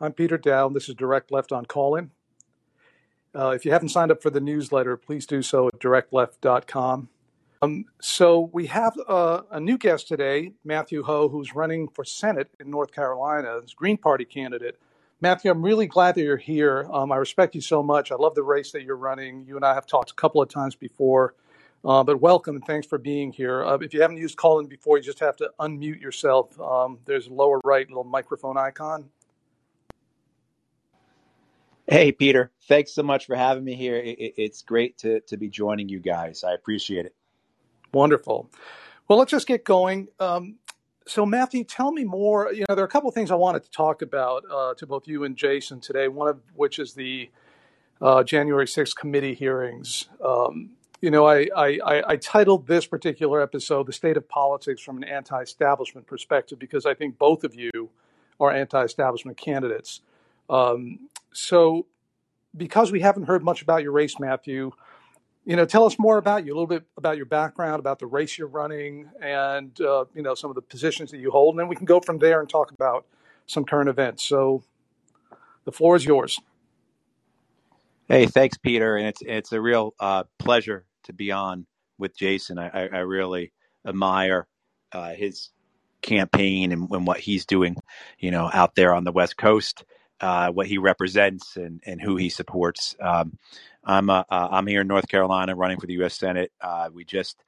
I'm Peter Daou. This is Direct Left on Callin. Uh, if you haven't signed up for the newsletter, please do so at directleft.com. Um, so we have uh, a new guest today, Matthew Hoh, who's running for Senate in North Carolina, as Green Party candidate. Matthew, I'm really glad that you're here. Um, I respect you so much. I love the race that you're running. You and I have talked a couple of times before, uh, but welcome and thanks for being here. Uh, if you haven't used Callin before, you just have to unmute yourself. Um, there's a lower right little microphone icon. Hey, Peter. Thanks so much for having me here. it's great to, to be joining you guys. I appreciate it. Wonderful. Well, let's just get going. Um, so, Matthew, tell me more. You know, there are a couple of things I wanted to talk about uh, to both you and Jason today, one of which is the uh, January 6th committee hearings. Um, you know, I, I, I, titled this particular episode The State of Politics from an Anti Establishment Perspective because I think both of you are anti establishment candidates. So, because we haven't heard much about your race, Matthew, you know, tell us more about you, a little bit about your background, about the race you're running, and uh, you know some of the positions that you hold, and then we can go from there and talk about some current events. So, the floor is yours. Hey, thanks, Peter, and it's it's a real uh, pleasure to be on with Jason. I, I, I really admire uh, his campaign and, and, what he's doing, you know, out there on the West Coast uh, what he represents and, and who he supports. Um, I'm uh, uh I'm here in North Carolina running for the U.S. Senate. Uh, we just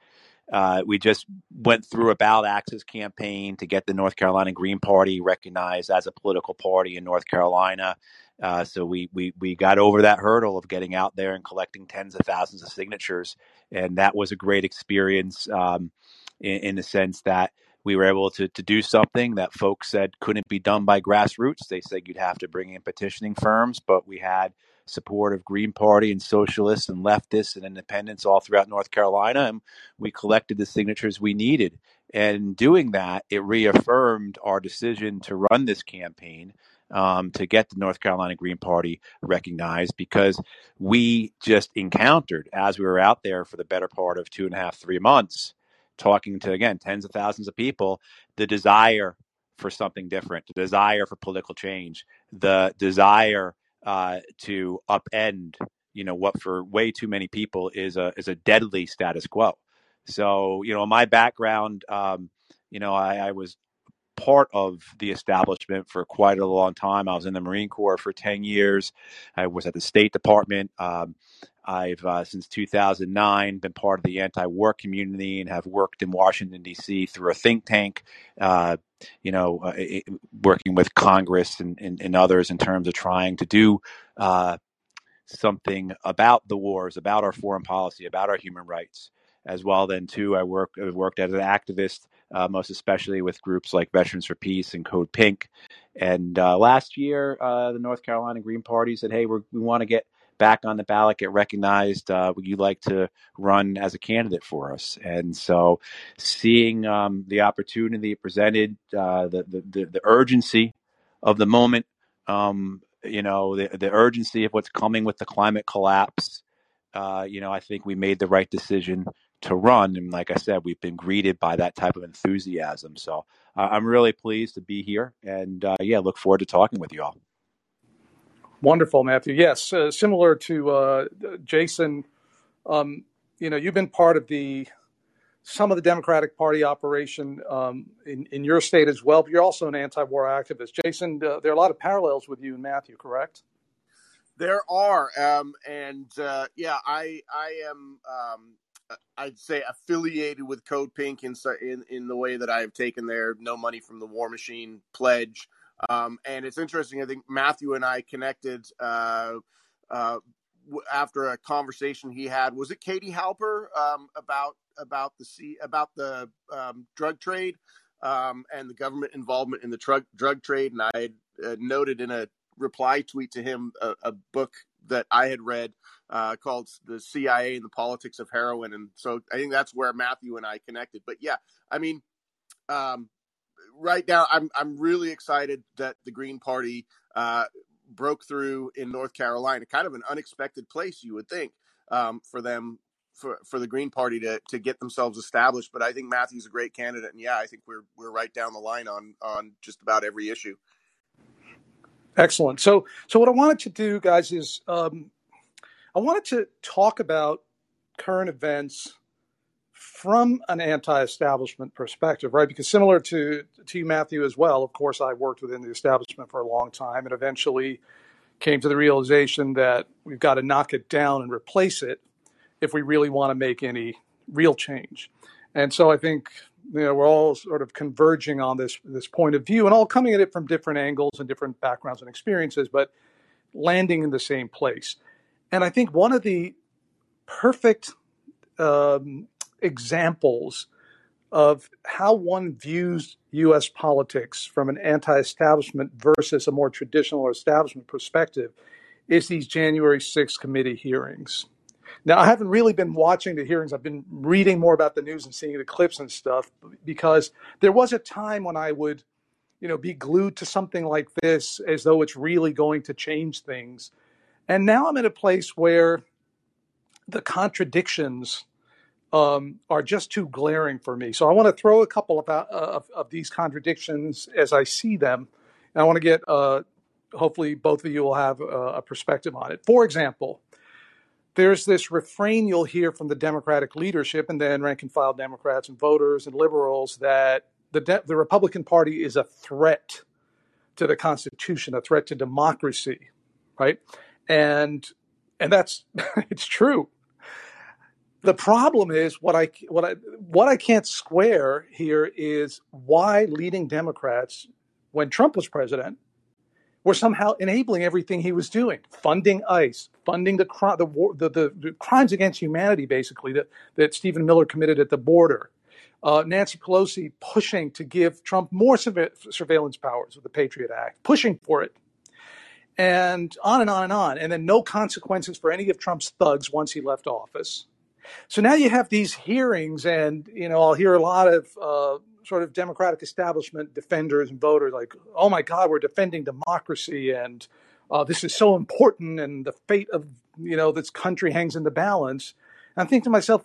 uh, we just went through a ballot access campaign to get the North Carolina Green Party recognized as a political party in North Carolina. Uh, so we, we we got over that hurdle of getting out there and collecting tens of thousands of signatures, and that was a great experience um, in, in the sense that we were able to, to do something that folks said couldn't be done by grassroots. They said you'd have to bring in petitioning firms, but we had support of Green Party and socialists and leftists and independents all throughout North Carolina, and we collected the signatures we needed. And doing that, it reaffirmed our decision to run this campaign um, to get the North Carolina Green Party recognized because we just encountered, as we were out there for the better part of two and a half, three months, talking to again tens of thousands of people the desire for something different the desire for political change the desire uh, to upend you know what for way too many people is a is a deadly status quo so you know my background um, you know I, I was part of the establishment for quite a long time. I was in the Marine Corps for 10 years. I was at the State Department. Um, I've uh, since 2009 been part of the anti-war community and have worked in Washington D.C. through a think tank. Uh, you know, uh, working with Congress and, and, and, others in terms of trying to do uh, something about the wars, about our foreign policy, about our human rights. As well, then too, I work I worked as an activist, uh, most especially with groups like Veterans for Peace and Code Pink. And uh, last year, the North Carolina Green Party said, "Hey, we want to get." Back on the ballot, get recognized, uh, would you like to run as a candidate for us? And so, seeing um, the opportunity presented, uh, the, the, the urgency of the moment, um, you know, the the urgency of what's coming with the climate collapse. Uh, you know, I think we made the right decision to run. And like I said, we've been greeted by that type of enthusiasm. So I'm really pleased to be here, and uh, yeah, look forward to talking with you all. Wonderful, Matthew. Yes, uh, similar to uh, Jason, um, you know, you've been part of the some of the Democratic Party operation um, in in your state as well. But you're also an anti-war activist, Jason. Uh, there are a lot of parallels with you and Matthew, correct? There are, um, and uh, yeah, I I am. Um, I'd say affiliated with Code Pink in, in in the way that I have taken their no money from the war machine pledge um, and it's interesting. I think Matthew and I connected uh, uh, after a conversation he had. Was it Katie Halper um, about about the C, about the um, drug trade um, and the government involvement in the drug drug trade? And I had uh, noted in a reply tweet to him a, a book that I had read uh, called "The CIA and the Politics of Heroin," and so I think that's where Matthew and I connected. But yeah, I mean, um, right now, I'm I'm really excited that the Green Party uh, broke through in North Carolina. Kind of an unexpected place, you would think, um, for them for for the Green Party to to get themselves established. But I think Matthew's a great candidate, and yeah, I think we're we're right down the line on on just about every issue. Excellent. So, so what I wanted to do, guys, is um, I wanted to talk about current events from an anti-establishment perspective, right? Because similar to to Matthew, as well. Of course, I worked within the establishment for a long time, and eventually came to the realization that we've got to knock it down and replace it if we really want to make any real change. And so I think you know we're all sort of converging on this this point of view and all coming at it from different angles and different backgrounds and experiences, but landing in the same place. And I think one of the perfect um, examples of how one views U.S. politics from an anti-establishment versus a more traditional establishment perspective is these January 6 committee hearings. Now, I haven't really been watching the hearings. I've been reading more about the news and seeing the clips and stuff because there was a time when I would, you know, be glued to something like this as though it's really going to change things. And now I'm in a place where the contradictions um, are just too glaring for me. So I want to throw a couple of, uh, of, of these contradictions as I see them. And I want to get, uh, hopefully, both of you will have uh, a perspective on it. For example, there's this refrain you'll hear from the Democratic leadership and then rank and file Democrats and voters and liberals that the, de- the Republican Party is a threat to the Constitution, a threat to democracy, right? And and that's it's true. The problem is what I what I what I can't square here is why leading Democrats, when Trump was president, were somehow enabling everything he was doing, funding ICE, funding the the, war, the, the, the crimes against humanity, basically that that Stephen Miller committed at the border. Uh, Nancy Pelosi pushing to give Trump more surveillance powers with the Patriot Act, pushing for it, and on and on and on, and then no consequences for any of Trump's thugs once he left office. So now you have these hearings, and you know I'll hear a lot of uh, sort of Democratic establishment defenders and voters like, "Oh my God, we're defending democracy, and uh, this is so important, and the fate of you know this country hangs in the balance." And I think to myself,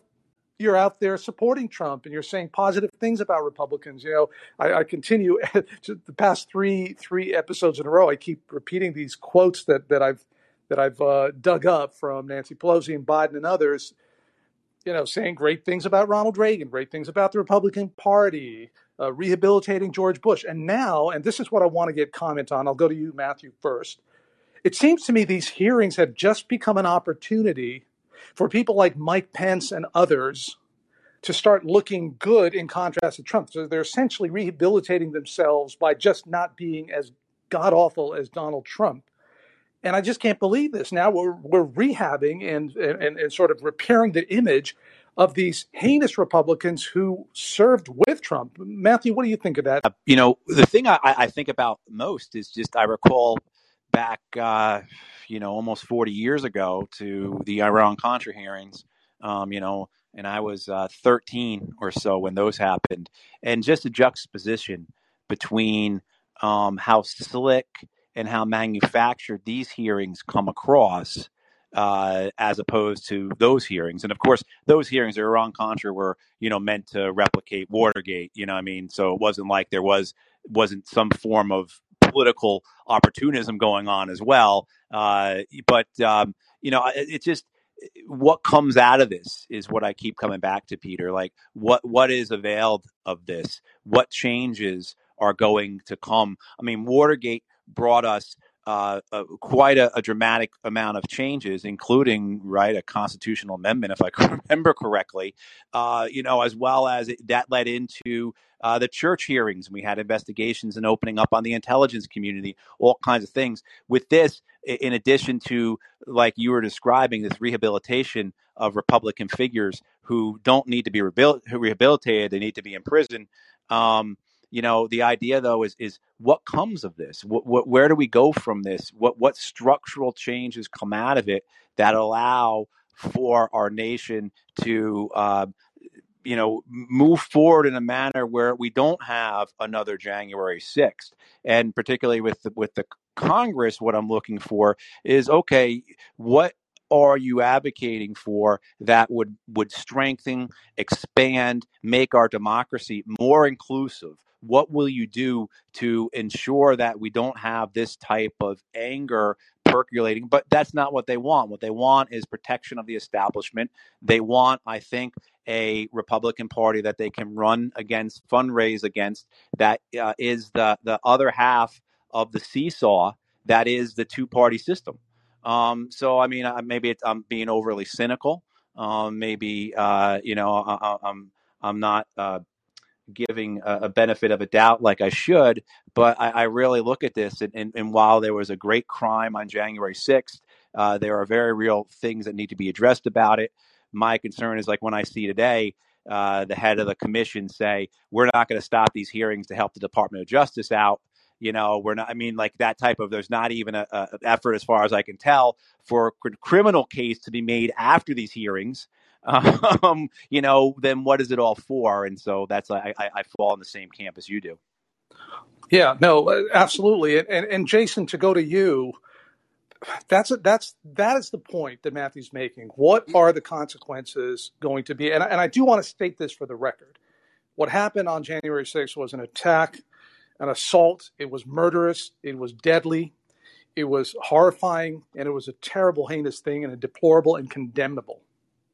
you're out there supporting Trump and you're saying positive things about Republicans. You know, I, I continue the past three three episodes in a row. I keep repeating these quotes that that I've that I've uh, dug up from Nancy Pelosi and Biden and others you know, saying great things about Ronald Reagan, great things about the Republican Party, uh, rehabilitating George Bush. And now, and this is what I want to get comment on, I'll go to you, Matthew, first. It seems to me these hearings have just become an opportunity for people like Mike Pence and others to start looking good in contrast to Trump. So they're essentially rehabilitating themselves by just not being as god awful as Donald Trump and I just can't believe this. Now we're we're rehabbing and, and and sort of repairing the image of these heinous Republicans who served with Trump. Matthew, what do you think of that? Uh, you know, the thing I, I think about most is just I recall back, uh, you know, almost 40 years ago to the Iran Contra hearings, um, you know, and I was uh, 13 or so when those happened. And just a juxtaposition between um, how slick and how manufactured these hearings come across uh, as opposed to those hearings. And of course, those hearings are Iran Contra were, you know, meant to replicate Watergate. You know, I mean, so it wasn't like there was wasn't some form of political opportunism going on as well. Uh, but um, you know, it, it just what comes out of this is what I keep coming back to, Peter. Like, what what is availed of this? What changes are going to come? I mean, Watergate brought us uh, quite a, a, dramatic amount of changes, including right a constitutional amendment, if I remember correctly. Uh, you know, as well as it, that led into uh, the Church hearings. We had investigations and opening up on the intelligence community, all kinds of things. With this, in addition to like you were describing, this rehabilitation of Republican figures who don't need to be rehabilitated; they need to be in prison. Um, you know the idea though is is what comes of this? What, what, where do we go from this? What what structural changes come out of it that allow for our nation to uh, you know move forward in a manner where we don't have another January 6th and particularly with the, with the Congress what I'm looking for is okay what are you advocating for that would would strengthen, expand, make our democracy more inclusive? What will you do to ensure that we don't have this type of anger percolating? But that's not what they want. What they want is protection of the establishment. They want, I think, a Republican Party that they can run against, fundraise against, that uh, is the the other half of the seesaw that is the two party system. Um, so, I mean, maybe I'm being overly cynical. Um, maybe uh, you know I, am I'm, I'm not uh, giving a, a, benefit of a doubt like I should, but I, I really look at this and, and, and, while there was a great crime on January 6th, uh, there are very real things that need to be addressed about it. My concern is like when I see today uh, the head of the commission say we're not going to stop these hearings to help the Department of Justice out you know, we're not. I mean, like that type of. There's not even a, a effort, as far as I can tell, for a criminal case to be made after these hearings. Um, you know, then what is it all for? And so that's I, I, I fall in the same camp as you do. Yeah, no, uh, absolutely. And, and, and Jason, to go to you, that's a, that's that is the point that Matthew's making. What are the consequences going to be? And, and I do want to state this for the record. What happened on January 6th was an attack an assault. It was murderous. It was deadly. It was horrifying. And it was a terrible, heinous thing and a deplorable and condemnable.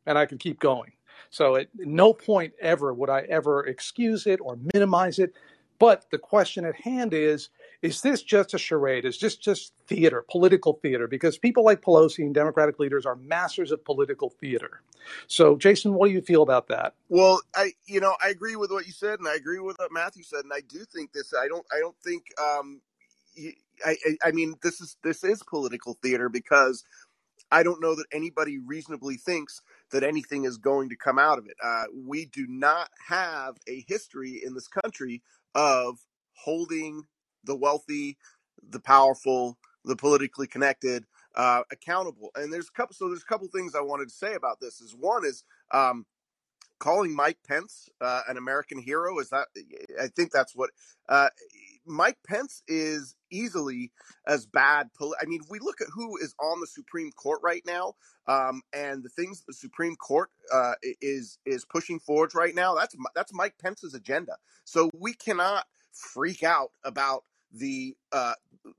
And I could keep going. So at no point ever would I ever excuse it or minimize it. But the question at hand is is this just a charade? Is this just theater, political theater? Because people like Pelosi and Democratic leaders are masters of political theater. So, Jason, what do you feel about that? Well, I, you know, I agree with what you said, and I agree with what Matthew said, and I do think this. I don't, I don't think. Um, I, I mean, this is this is political theater because I don't know that anybody reasonably thinks that anything is going to come out of it. Uh, we do not have a history in this country of holding the wealthy, the powerful, the politically connected uh, accountable. And there's a couple. So there's a couple things I wanted to say about this. Is one is um, calling Mike Pence uh, an American hero. Is that I think that's what uh, Mike Pence is easily as bad. Poli- I mean, if we look at who is on the Supreme Court right now, um, and the things the Supreme Court uh, is is pushing forward right now, that's that's Mike Pence's agenda. So we cannot freak out about the uh,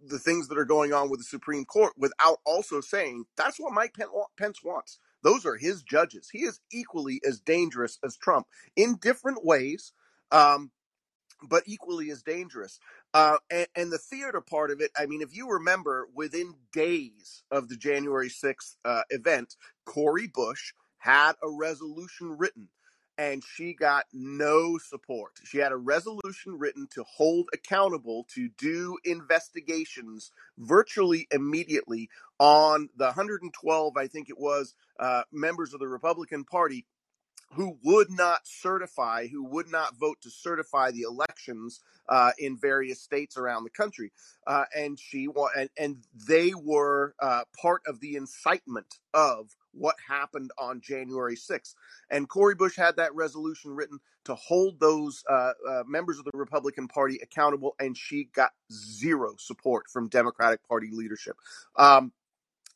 the things that are going on with the Supreme Court without also saying that's what Mike Pence wants. Those are his judges. He is equally as dangerous as Trump in different ways, um, but equally as dangerous. Uh, and, and, the theater part of it, I mean, if you remember, within days of the January 6th uh, event, Cori Bush had a resolution written and she got no support. She had a resolution written to hold accountable to do investigations virtually immediately on the 112, I think it was, uh, members of the Republican Party who would not certify, who would not vote to certify the elections uh, in various states around the country, uh, and she and, and they were uh, part of the incitement of what happened on January 6th. And Cori Bush had that resolution written to hold those uh, uh, members of the Republican Party accountable, and she got zero support from Democratic Party leadership. Um,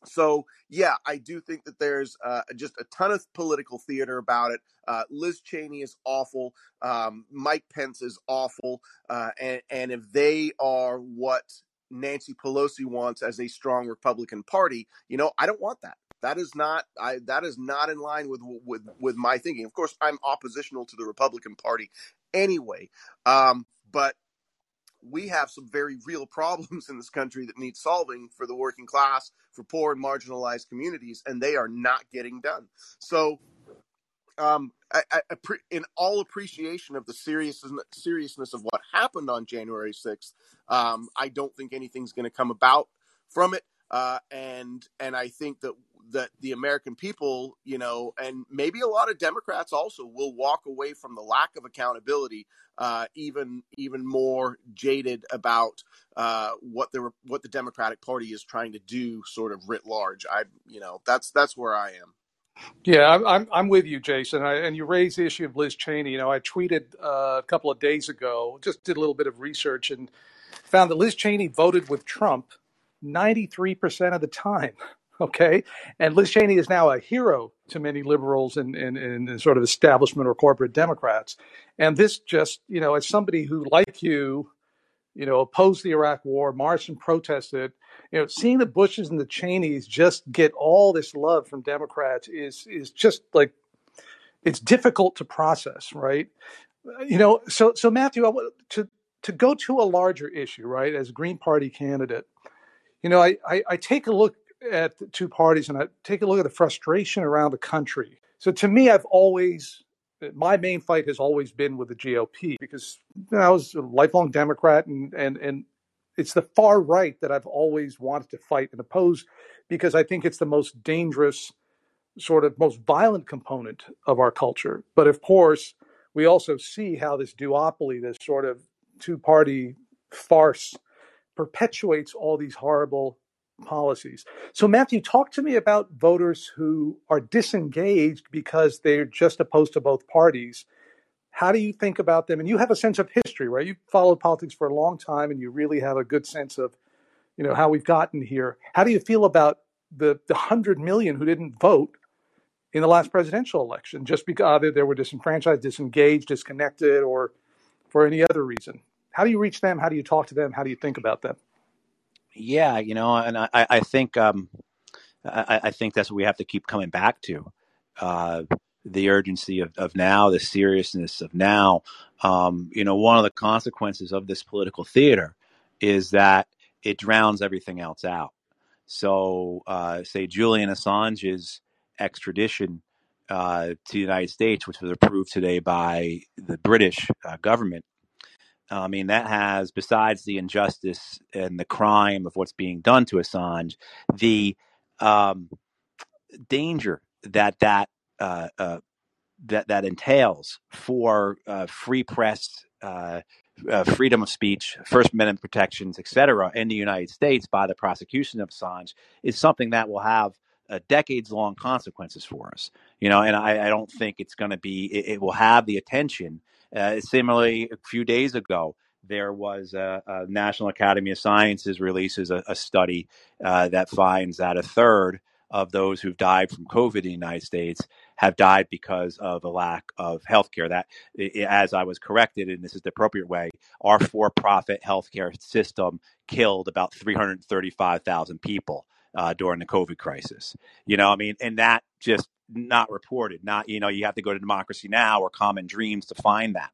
so yeah, I do think that there's uh, just a ton of political theater about it. Uh, Liz Cheney is awful. Um, Mike Pence is awful. Uh, and, and if they are what Nancy Pelosi wants as a strong Republican Party, you know, I don't want that. That is not I that is not in line with with with my thinking. Of course, I'm oppositional to the Republican Party anyway. Um, but we have some very real problems in this country that need solving for the working class, for poor and marginalized communities, and they are not getting done. So, um, I, I, in all appreciation of the seriousness seriousness of what happened on January sixth, um, I don't think anything's going to come about from it. Uh, and and I think that that the American people, you know, and maybe a lot of Democrats also will walk away from the lack of accountability, uh, even even more jaded about uh, what the what the Democratic Party is trying to do, sort of writ large. I, you know, that's that's where I am. Yeah, I'm I'm with you, Jason. I, and you raised the issue of Liz Cheney. You know, I tweeted uh, a couple of days ago, just did a little bit of research and found that Liz Cheney voted with Trump 93% of the time. Okay. And Liz Cheney is now a hero to many liberals and, and, and sort of establishment or corporate Democrats. And this just, you know, as somebody who, like you, you know, opposed the Iraq war, marched and protested, you know, seeing the Bushes and the Cheneys just get all this love from Democrats is is just like it's difficult to process, right? You know, so so Matthew, I, to to go to a larger issue, right? As Green Party candidate, you know, I, I, I take a look at the two parties and I take a look at the frustration around the country. So to me, I've always my main fight has always been with the GOP because you know, I was a lifelong Democrat and and and it's the far right that I've always wanted to fight and oppose because I think it's the most dangerous, sort of most violent component of our culture. But of course, we also see how this duopoly, this sort of two party farce, perpetuates all these horrible policies. So, Matthew, talk to me about voters who are disengaged because they're just opposed to both parties. How do you think about them? And you have a sense of history, right? You've followed politics for a long time and you really have a good sense of, you know, how we've gotten here. How do you feel about the, the 100 million who didn't vote in the last presidential election just because either they were disenfranchised, disengaged, disconnected, or for any other reason? How do you reach them? How do you talk to them? How do you think about them? Yeah, you know, and I, I think um, I, I think that's what we have to keep coming back to. Uh, the urgency of, of now, the seriousness of now. Um, you know, one of the consequences of this political theater is that it drowns everything else out. So, uh, say Julian Assange's extradition uh, to the United States, which was approved today by the British uh, government, I mean, that has, besides the injustice and the crime of what's being done to Assange, the um, danger that that uh, uh, that that entails for uh, free press, uh, uh, freedom of speech, First Amendment protections, et cetera, in the United States by the prosecution of Assange is something that will have uh, decades long consequences for us. You know, and I, I don't think it's going to be. It, it, will have the attention. Uh, similarly, a few days ago, there was a, a National Academy of Sciences releases a, a study uh, that finds that a third of those who've died from COVID in the United States have died because of a lack of health care. That, as I was corrected, and this is the appropriate way, our for profit healthcare system killed about 335,000 people uh, during the COVID crisis. You know, I mean, and that just not reported. Not, you know, you have to go to Democracy Now! or Common Dreams to find that.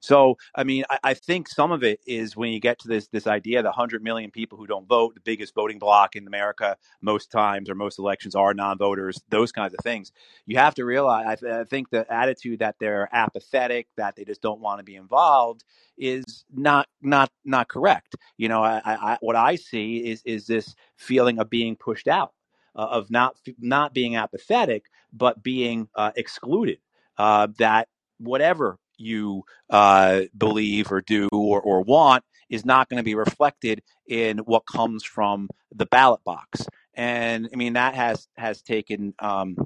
So, I mean, I, I, think some of it is when you get to this this idea the 100 million people who don't vote, the biggest voting bloc in America most times or most elections are non-voters, those kinds of things. You have to realize, I, th- I think the attitude that they're apathetic, that they just don't want to be involved, is not not not correct. You know, I, I, what I see is is this feeling of being pushed out, uh, of not not being apathetic, but being uh, excluded. Uh, that whatever you uh, believe or do or, or want is not going to be reflected in what comes from the ballot box. And I mean that has has taken, um,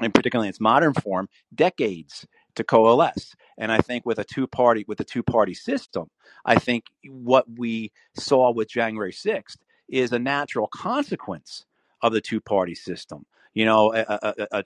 and particularly in its modern form, decades to coalesce. And I think with a two party with a two party system, I think what we saw with January sixth is a natural consequence of the two party system. You know, a, a,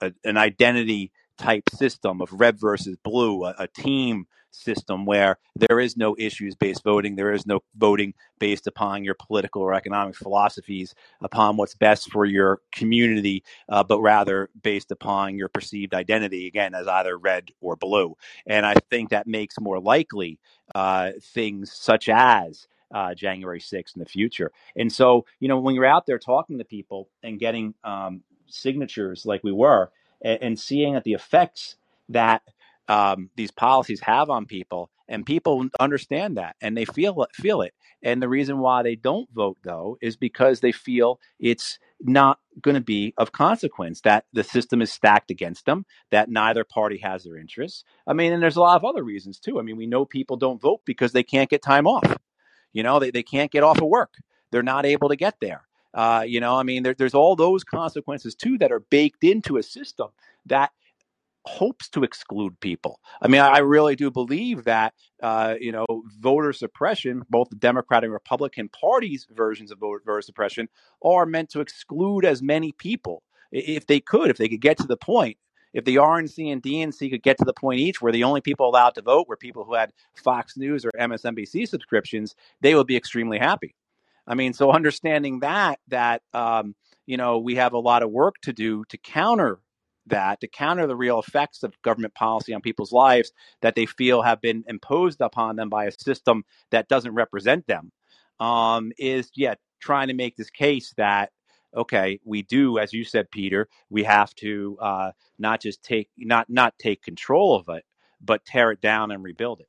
a, an identity type system of red versus blue, a, team system where there is no issues based voting, there is no voting based upon your political or economic philosophies, upon what's best for your community, uh, but rather based upon your perceived identity, again, as either red or blue. And I think that makes more likely uh, things such as uh, January 6th in the future. And so, you know, when you're out there talking to people and getting um, signatures like we were, and, and seeing that the effects that um, these policies have on people, and people understand that and they feel feel it. And the reason why they don't vote though is because they feel it's not going to be of consequence that the system is stacked against them, that neither party has their interests. I mean, and there's a lot of other reasons too. I mean, we know people don't vote because they can't get time off. You know, they, they can't get off of work. They're not able to get there. Uh, you know, I mean, there, there's all those consequences too that are baked into a system that hopes to exclude people. I mean, I really do believe that uh, you know voter suppression, both the Democratic and Republican parties' versions of voter suppression, are meant to exclude as many people if they could, if they could get to the point. If the RNC and DNC could get to the point each where the only people allowed to vote were people who had Fox News or MSNBC subscriptions, they would be extremely happy. I mean, so understanding that that um, you know we have a lot of work to do to counter that, to counter the real effects of government policy on people's lives that they feel have been imposed upon them by a system that doesn't represent them, um, is yet yeah, trying to make this case that okay, we do, as you said, Peter, we have to uh, not just take not not take control of it, but tear it down and rebuild it.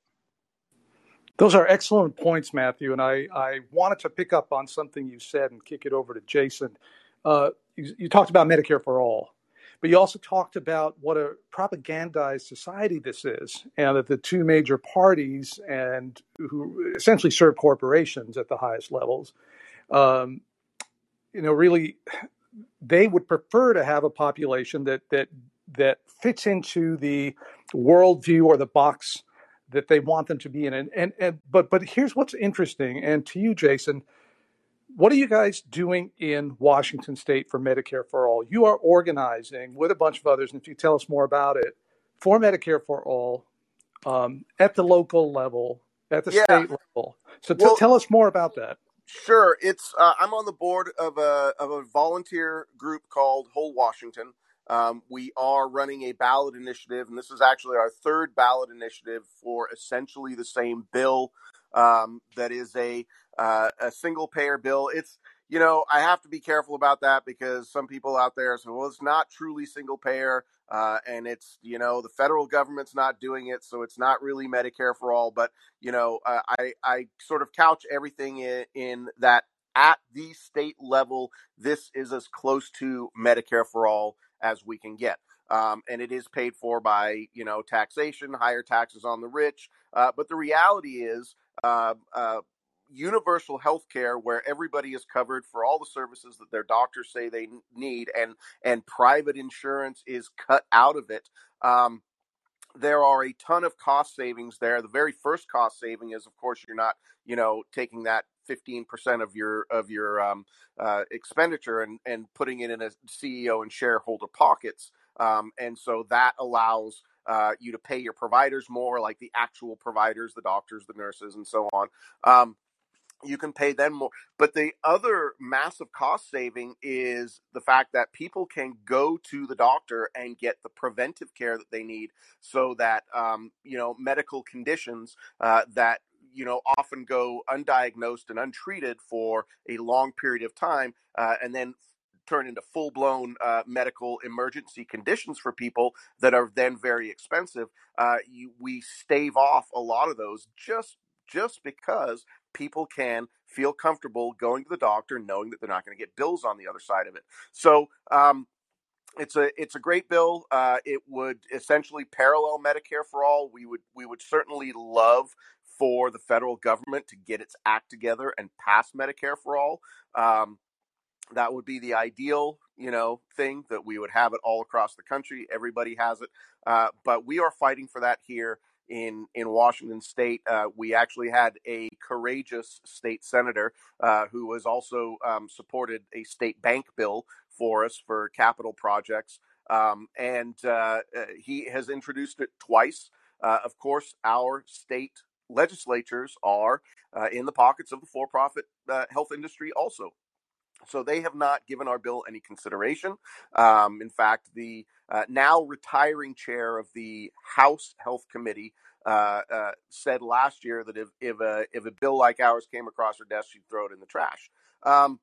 Those are excellent points, Matthew. And I, I wanted to pick up on something you said and kick it over to Jason. Uh, you, you, talked about Medicare for all, but you also talked about what a propagandized society this is, and that the two major parties and who essentially serve corporations at the highest levels, um, you know, really, they would prefer to have a population that that that fits into the worldview or the box that they want them to be in. And, and, and but but here's what's interesting. And to you, Jason, what are you guys doing in Washington State for Medicare for All? You are organizing with a bunch of others, and if you tell us more about it, for Medicare for All um, at the local level, at the yeah. state level. So t- well, tell us more about that. Sure, it's uh, I'm on the board of a of a volunteer group called Whole Washington. Um, we are running a ballot initiative, and this is actually our third ballot initiative for essentially the same bill. Um, that is a uh, a single payer bill. It's you know I have to be careful about that because some people out there say, well, it's not truly single payer, uh, and it's you know the federal government's not doing it, so it's not really Medicare for all. But you know uh, I I sort of couch everything in, in that at the state level, this is as close to Medicare for all as we can get. Um, and it is paid for by you know taxation, higher taxes on the rich. Uh, but the reality is, uh, uh, universal health care where everybody is covered for all the services that their doctors say they need, and and private insurance is cut out of it. Um, there are a ton of cost savings there. The very first cost saving is, of course, you're not, you know, taking that 15% of your of your um, uh, expenditure and and putting it in a CEO and shareholder pockets. Um, and so that allows uh, you to pay your providers more, like the actual providers, the doctors, the nurses, and so on. Um, you can pay them more. But the other massive cost saving is the fact that people can go to the doctor and get the preventive care that they need so that, um, you know, medical conditions uh, that, you know, often go undiagnosed and untreated for a long period of time uh, and then turn into full blown uh, medical emergency conditions for people that are then very expensive. Uh, you, we stave off a lot of those just just because people can feel comfortable going to the doctor knowing that they're not going to get bills on the other side of it. So, um, it's a it's a great bill. Uh, it would essentially parallel Medicare for all. We would we would certainly love for the federal government to get its act together and pass Medicare for all. Um, that would be the ideal, you know, thing that we would have it all across the country. Everybody has it, uh, but we are fighting for that here in in Washington State. Uh, we actually had a courageous state senator uh, who has also um, supported a state bank bill for us for capital projects, um, and uh, uh he has introduced it twice. Uh, of course, our state legislatures are uh, in the pockets of the for-profit health industry also. So they have not given our bill any consideration. Um, in fact, the uh, now retiring chair of the House Health Committee uh, uh, said last year that if if a if a bill like ours came across her desk, she'd throw it in the trash. Um,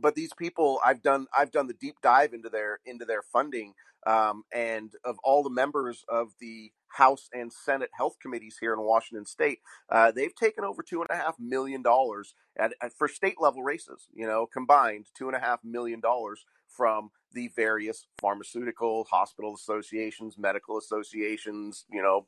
but these people, I've done I've done the deep dive into their into their funding, um, and of all the members of the House and Senate health committees here in Washington State, uh, they've taken over two and a half million dollars at, at, for state level races. You know, combined two and a half million dollars from the various pharmaceutical hospital associations, medical associations, you know,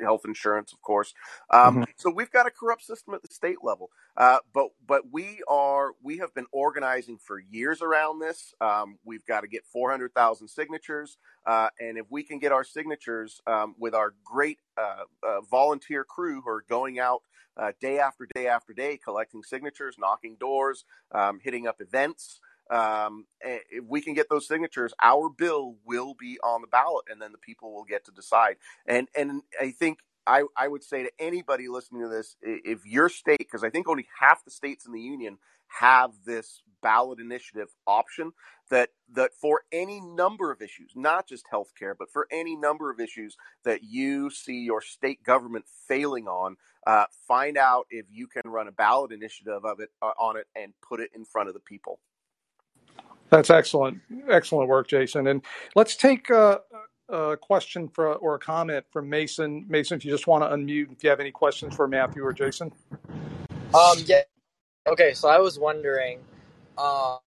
health insurance, of course. Um, mm-hmm. So we've got a corrupt system at the state level. Uh, but but we are we have been organizing for years around this. Um, we've got to get 400,000 signatures, uh, and if we can get our signatures um, with our great uh, uh volunteer crew who are going out uh, day after day after day, collecting signatures, knocking doors, um, hitting up events. Um, if we can get those signatures, our bill will be on the ballot, and then the people will get to decide. And and I think I, I would say to anybody listening to this, if your state, because I think only half the states in the union have this ballot initiative option, that that for any number of issues, not just healthcare, but for any number of issues that you see your state government failing on, uh, find out if you can run a ballot initiative of it uh, on it and put it in front of the people. That's excellent, excellent work, Jason. And let's take a, a question for or a comment from Mason. Mason, if you just want to unmute, if you have any questions for Matthew or Jason. Um. Yeah. Okay. So I was wondering, uh,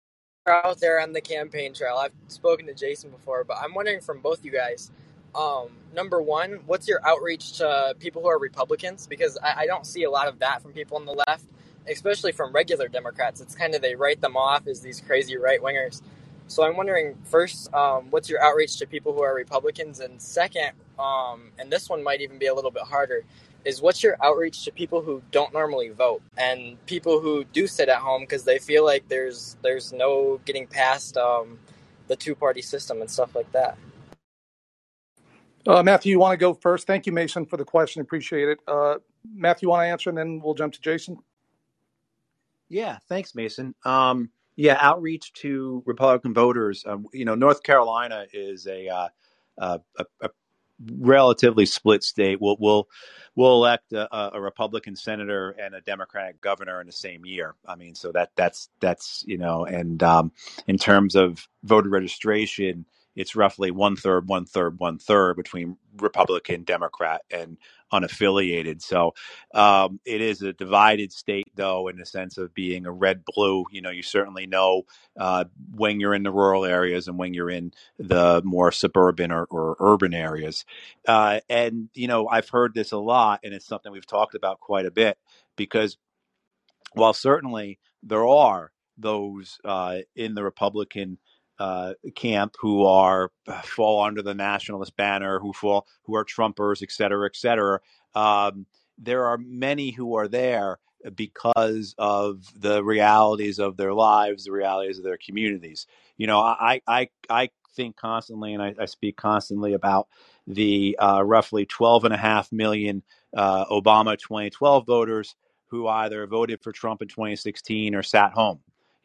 out there on the campaign trail. I've spoken to Jason before, but I'm wondering from both you guys. Um, number one, what's your outreach to people who are Republicans? Because I, I don't see a lot of that from people on the left especially from regular Democrats. It's kind of they write them off as these crazy right wingers. So I'm wondering first, um, what's your outreach to people who are Republicans, and second, um, and this one might even be a little bit harder, is what's your outreach to people who don't normally vote and people who do sit at home because they feel like there's there's no getting past um, the two party system and stuff like that. Uh, Matthew, you want to go first? Thank you, Mason, for the question. Appreciate it. Uh, Matthew, you want to answer, and then we'll jump to Jason. Yeah, thanks, Mason. Um, yeah, outreach to Republican voters. Um, you know, North Carolina is a, uh, a, a relatively split state. We'll we'll we'll elect a, a, Republican senator and a Democratic governor in the same year. I mean, so that that's that's you know, and um, in terms of voter registration, it's roughly one third, one third, one third between Republican, Democrat, and unaffiliated. So um, it is a divided state, though, in the sense of being a red blue. You know, you certainly know uh, when you're in the rural areas and when you're in the more suburban or, or urban areas. Uh, and, you know, I've heard this a lot, and it's something we've talked about quite a bit because while certainly there are those uh, in the Republican uh, camp who are uh, fall under the nationalist banner, who fall who are Trumpers, et cetera, et cetera. Um, there are many who are there because of the realities of their lives, the realities of their communities. You know, I I I think constantly, and I, I speak constantly about the uh, roughly 12 and a half million uh, Obama 2012 voters who either voted for Trump in 2016 or sat home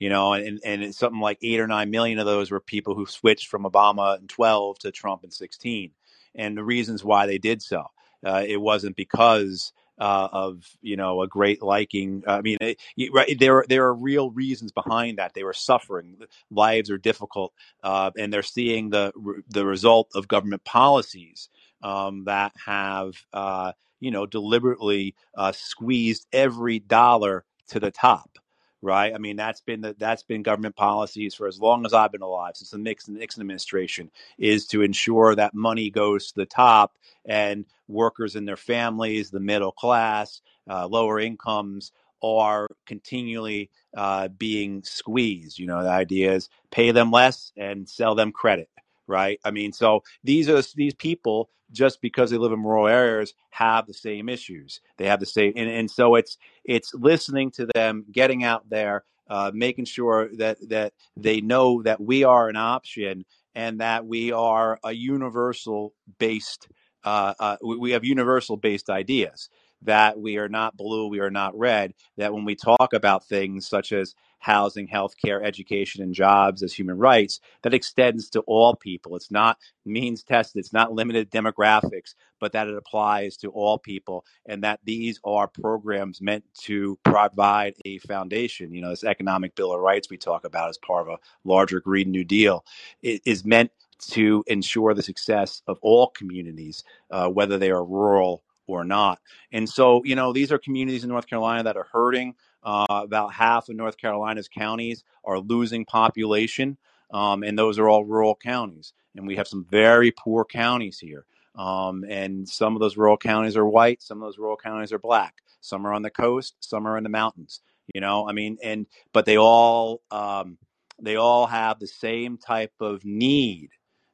you know, and and something like eight or nine million of those were people who switched from Obama in 12 to Trump in 16, and the reasons why they did so, uh, it wasn't because uh, of you know a great liking. I mean, it, right, there there are real reasons behind that. They were suffering, lives are difficult, uh, and they're seeing the the result of government policies um, that have uh, you know deliberately uh, squeezed every dollar to the top right? I mean, that's been the, that's been government policies for as long as I've been alive, since the Nixon, Nixon administration, is to ensure that money goes to the top and workers and their families, the middle class, uh, lower incomes are continually uh, being squeezed. You know, the idea is pay them less and sell them credit, right? I mean, so these are these people just because they live in rural areas have the same issues. They have the same, and, and so it's it's listening to them, getting out there, uh, making sure that that they know that we are an option and that we are a universal based. Uh, uh, we have universal based ideas that we are not blue, we are not red. That when we talk about things such as housing, healthcare, education, and jobs as human rights that extends to all people. It's not means tested, it's not limited demographics, but that it applies to all people, and that these are programs meant to provide a foundation. You know, this economic bill of rights we talk about as part of a larger Green New Deal is meant to ensure the success of all communities, uh, whether they are rural or not. And so, you know, these are communities in North Carolina that are hurting. Uh, about half of North Carolina's counties are losing population. um, and those are all rural counties. And we have some very poor counties here. Um, and some of those rural counties are white, some of those rural counties are black. Some are on the coast, some are in the mountains. You know, I mean, and but they all um, they all have the same type of need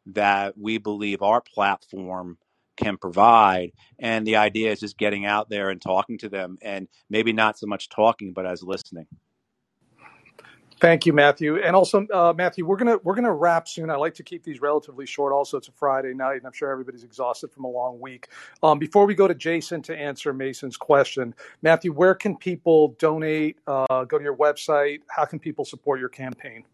that we believe our platform can provide. And the idea is just getting out there and talking to them, and maybe not so much talking, but as listening. Thank you, Matthew. And also, uh, Matthew, we're gonna we're gonna wrap soon. I like to keep these relatively short. Also, it's a Friday night, and I'm sure everybody's exhausted from a long week. Um, before we go to Jason to answer Mason's question, Matthew, where can people donate? Uh, go to your website. How can people support your campaign?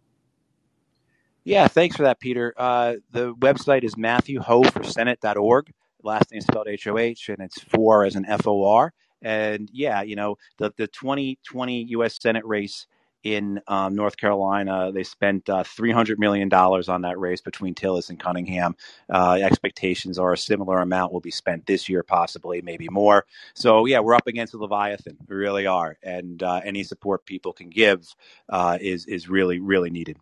Yeah, thanks for that, Peter. Uh, the website is matthewhoforsenate.org. Last name spelled H O H, and it's four as an F O R. And yeah, you know the the 2020 U.S. Senate race in um, North Carolina. They spent uh, $300 million on that race between Tillis and Cunningham. Uh, expectations are a similar amount will be spent this year, possibly, maybe more. So, yeah, we're up against a Leviathan. We really are. And uh, any support people can give uh, is, is really, really needed.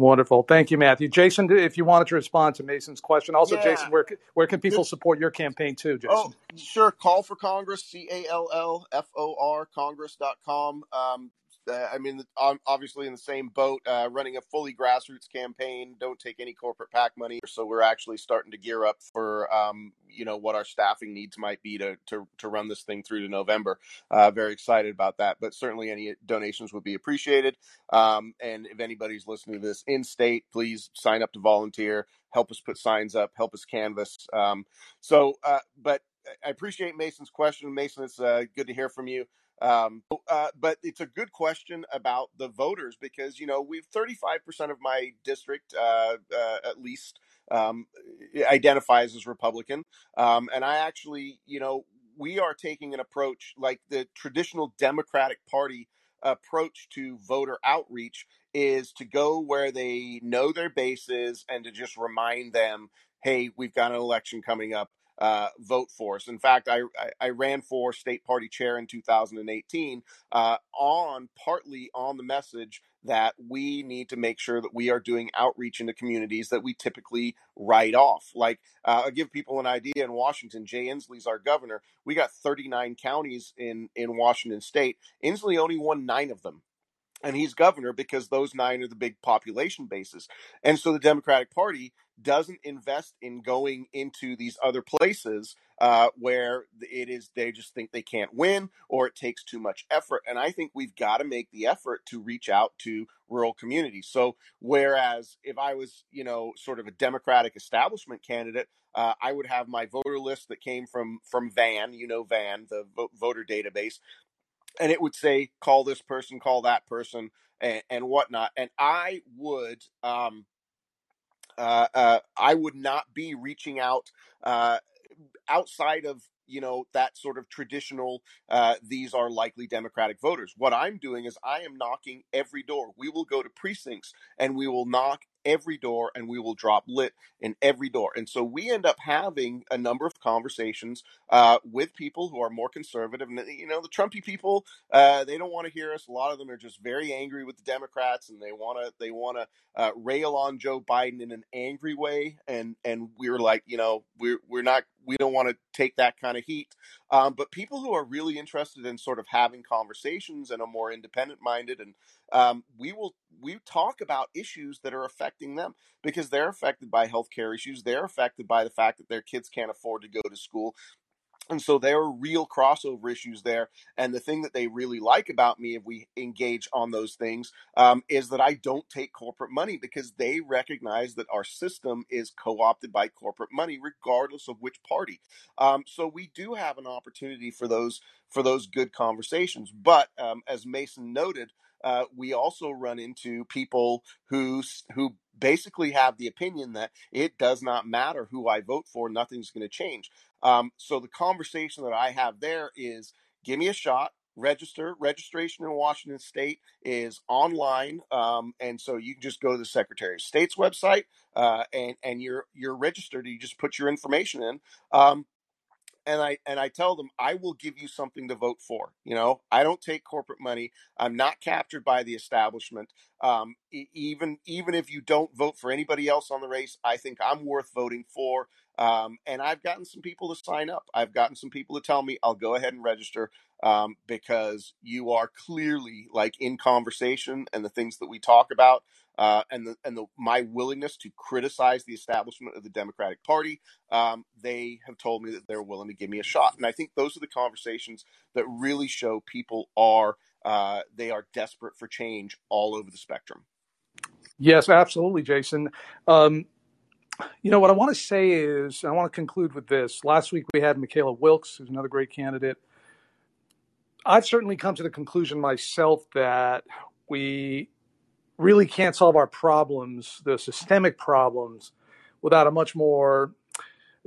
Wonderful. Thank you, Matthew. Jason, if you wanted to respond to Mason's question. Also, Yeah. Jason, where, where can people support your campaign too, Jason? Oh, sure. Call for Congress, C A L L F O R, Congress.com. Um, uh, I mean, obviously in the same boat, uh, running a fully grassroots campaign. Don't take any corporate PAC money. So we're actually starting to gear up for, um, you know, what our staffing needs might be to to, to run this thing through to November. Uh, very excited about that. But certainly any donations would be appreciated. Um, and if anybody's listening to this in state, please sign up to volunteer. Help us put signs up. Help us canvas. Um, so, uh, but I appreciate Mason's question. Mason, it's uh, good to hear from you. Um, uh, but it's a good question about the voters because you know we've 35% of my district, uh, uh, at least, um, identifies as Republican, um, and I actually, you know, we are taking an approach like the traditional Democratic Party approach to voter outreach is to go where they know their bases and to just remind them, hey, we've got an election coming up uh, vote for us. In fact, I, I, I ran for state party chair in 2018 uh, on partly on the message that we need to make sure that we are doing outreach into communities that we typically write off. Like, uh, I'll give people an idea in Washington. Jay Inslee's our governor. We got 39 counties in, in Washington state. Inslee only won nine of them and he's governor because those nine are the big population bases. And so the Democratic Party doesn't invest in going into these other places uh, where it is they just think they can't win or it takes too much effort. And I think we've got to make the effort to reach out to rural communities. So whereas if I was, you know, sort of a Democratic establishment candidate, uh, I would have my voter list that came from from Van, you know, Van, the vo- voter database and it would say call this person call that person and, and whatnot and i would um uh, uh i would not be reaching out uh outside of you know that sort of traditional uh, these are likely democratic voters. What i'm doing is i am knocking every door. We will go to precincts and we will knock every door and we will drop lit in every door and so we end up having a number of conversations uh, with people who are more conservative and you know the trumpy people uh, they don't want to hear us a lot of them are just very angry with the democrats and they want to they want to uh, rail on joe biden in an angry way and and we are like you know we're we're not we don't want to take that kind of heat. Um, but people who are really interested in sort of having conversations and are more independent minded, and um, we will we talk about issues that are affecting them because they're affected by healthcare issues. They're affected by the fact that their kids can't afford to go to school. And so there are real crossover issues there. And the thing that they really like about me, if we engage on those things, um, is that I don't take corporate money because they recognize that our system is co opted by corporate money, regardless of which party. Um, so we do have an opportunity for those for those good conversations. But um, as Mason noted, uh, we also run into people who who basically have the opinion that it does not matter who I vote for, nothing's going to change. Um, so the conversation that I have there is give me a shot, register. Registration in Washington State is online, um, and so you can just go to the Secretary of State's website uh, and and you're you're registered. You just put your information in. Um, and I and I tell them I will give you something to vote for. You know, I don't take corporate money. I'm not captured by the establishment. Um, even even if you don't vote for anybody else on the race, I think I'm worth voting for. Um, and I've gotten some people to sign up. I've gotten some people to tell me I'll go ahead and register um, because you are clearly like in conversation and the things that we talk about uh, and the and the my willingness to criticize the establishment of the Democratic Party. Um, they have told me that they're willing to give me a shot, and I think those are the conversations that really show people are uh, they are desperate for change all over the spectrum. Yes, absolutely, Jason. Um, you know, what I want to say is, I want to conclude with this. Last week we had Michaela Wilkes, who's another great candidate. I've certainly come to the conclusion myself that we really can't solve our problems, the systemic problems, without a much more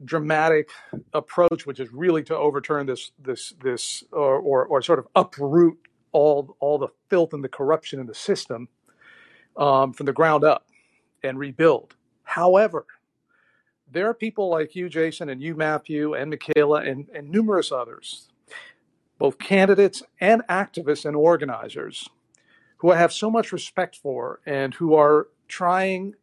dramatic approach, which is really to overturn this this this or or, or sort of uproot all all the filth and the corruption in the system um, from the ground up and rebuild. However, there are people like you, Jason, and you, Matthew, and Michaela, and, and numerous others, both candidates and activists and organizers, who I have so much respect for and who are trying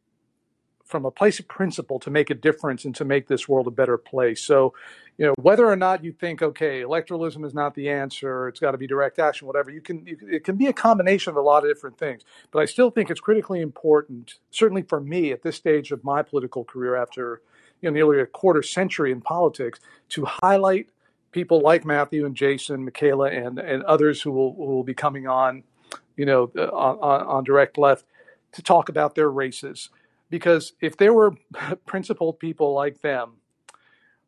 from a place of principle to make a difference and to make this world a better place. So, you know, whether or not you think, okay, electoralism is not the answer, it's got to be direct action, whatever, you can, it can be a combination of a lot of different things. But I still think it's critically important, certainly for me at this stage of my political career after you know, nearly a quarter century in politics to highlight people like Matthew and Jason, Michaela, and and others who will who will be coming on, you know, uh, on, on direct left to talk about their races. Because if there were principled people like them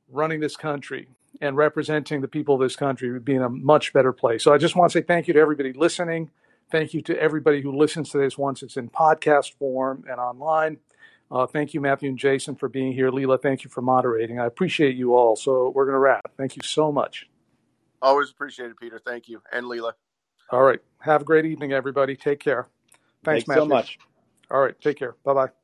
running this country and representing the people of this country, we'd be in a much better place. So I just want to say thank you to everybody listening. Thank you to everybody who listens to this once it's in podcast form and online. Uh, thank you, Matthew and Jason, for being here. Leela, thank you for moderating. I appreciate you all. So we're going to wrap. Thank you so much. Always appreciated, Peter. Thank you. And Leela. All right. Have a great evening, everybody. Take care. Thanks, Thanks so much. All right. Take care. Bye bye.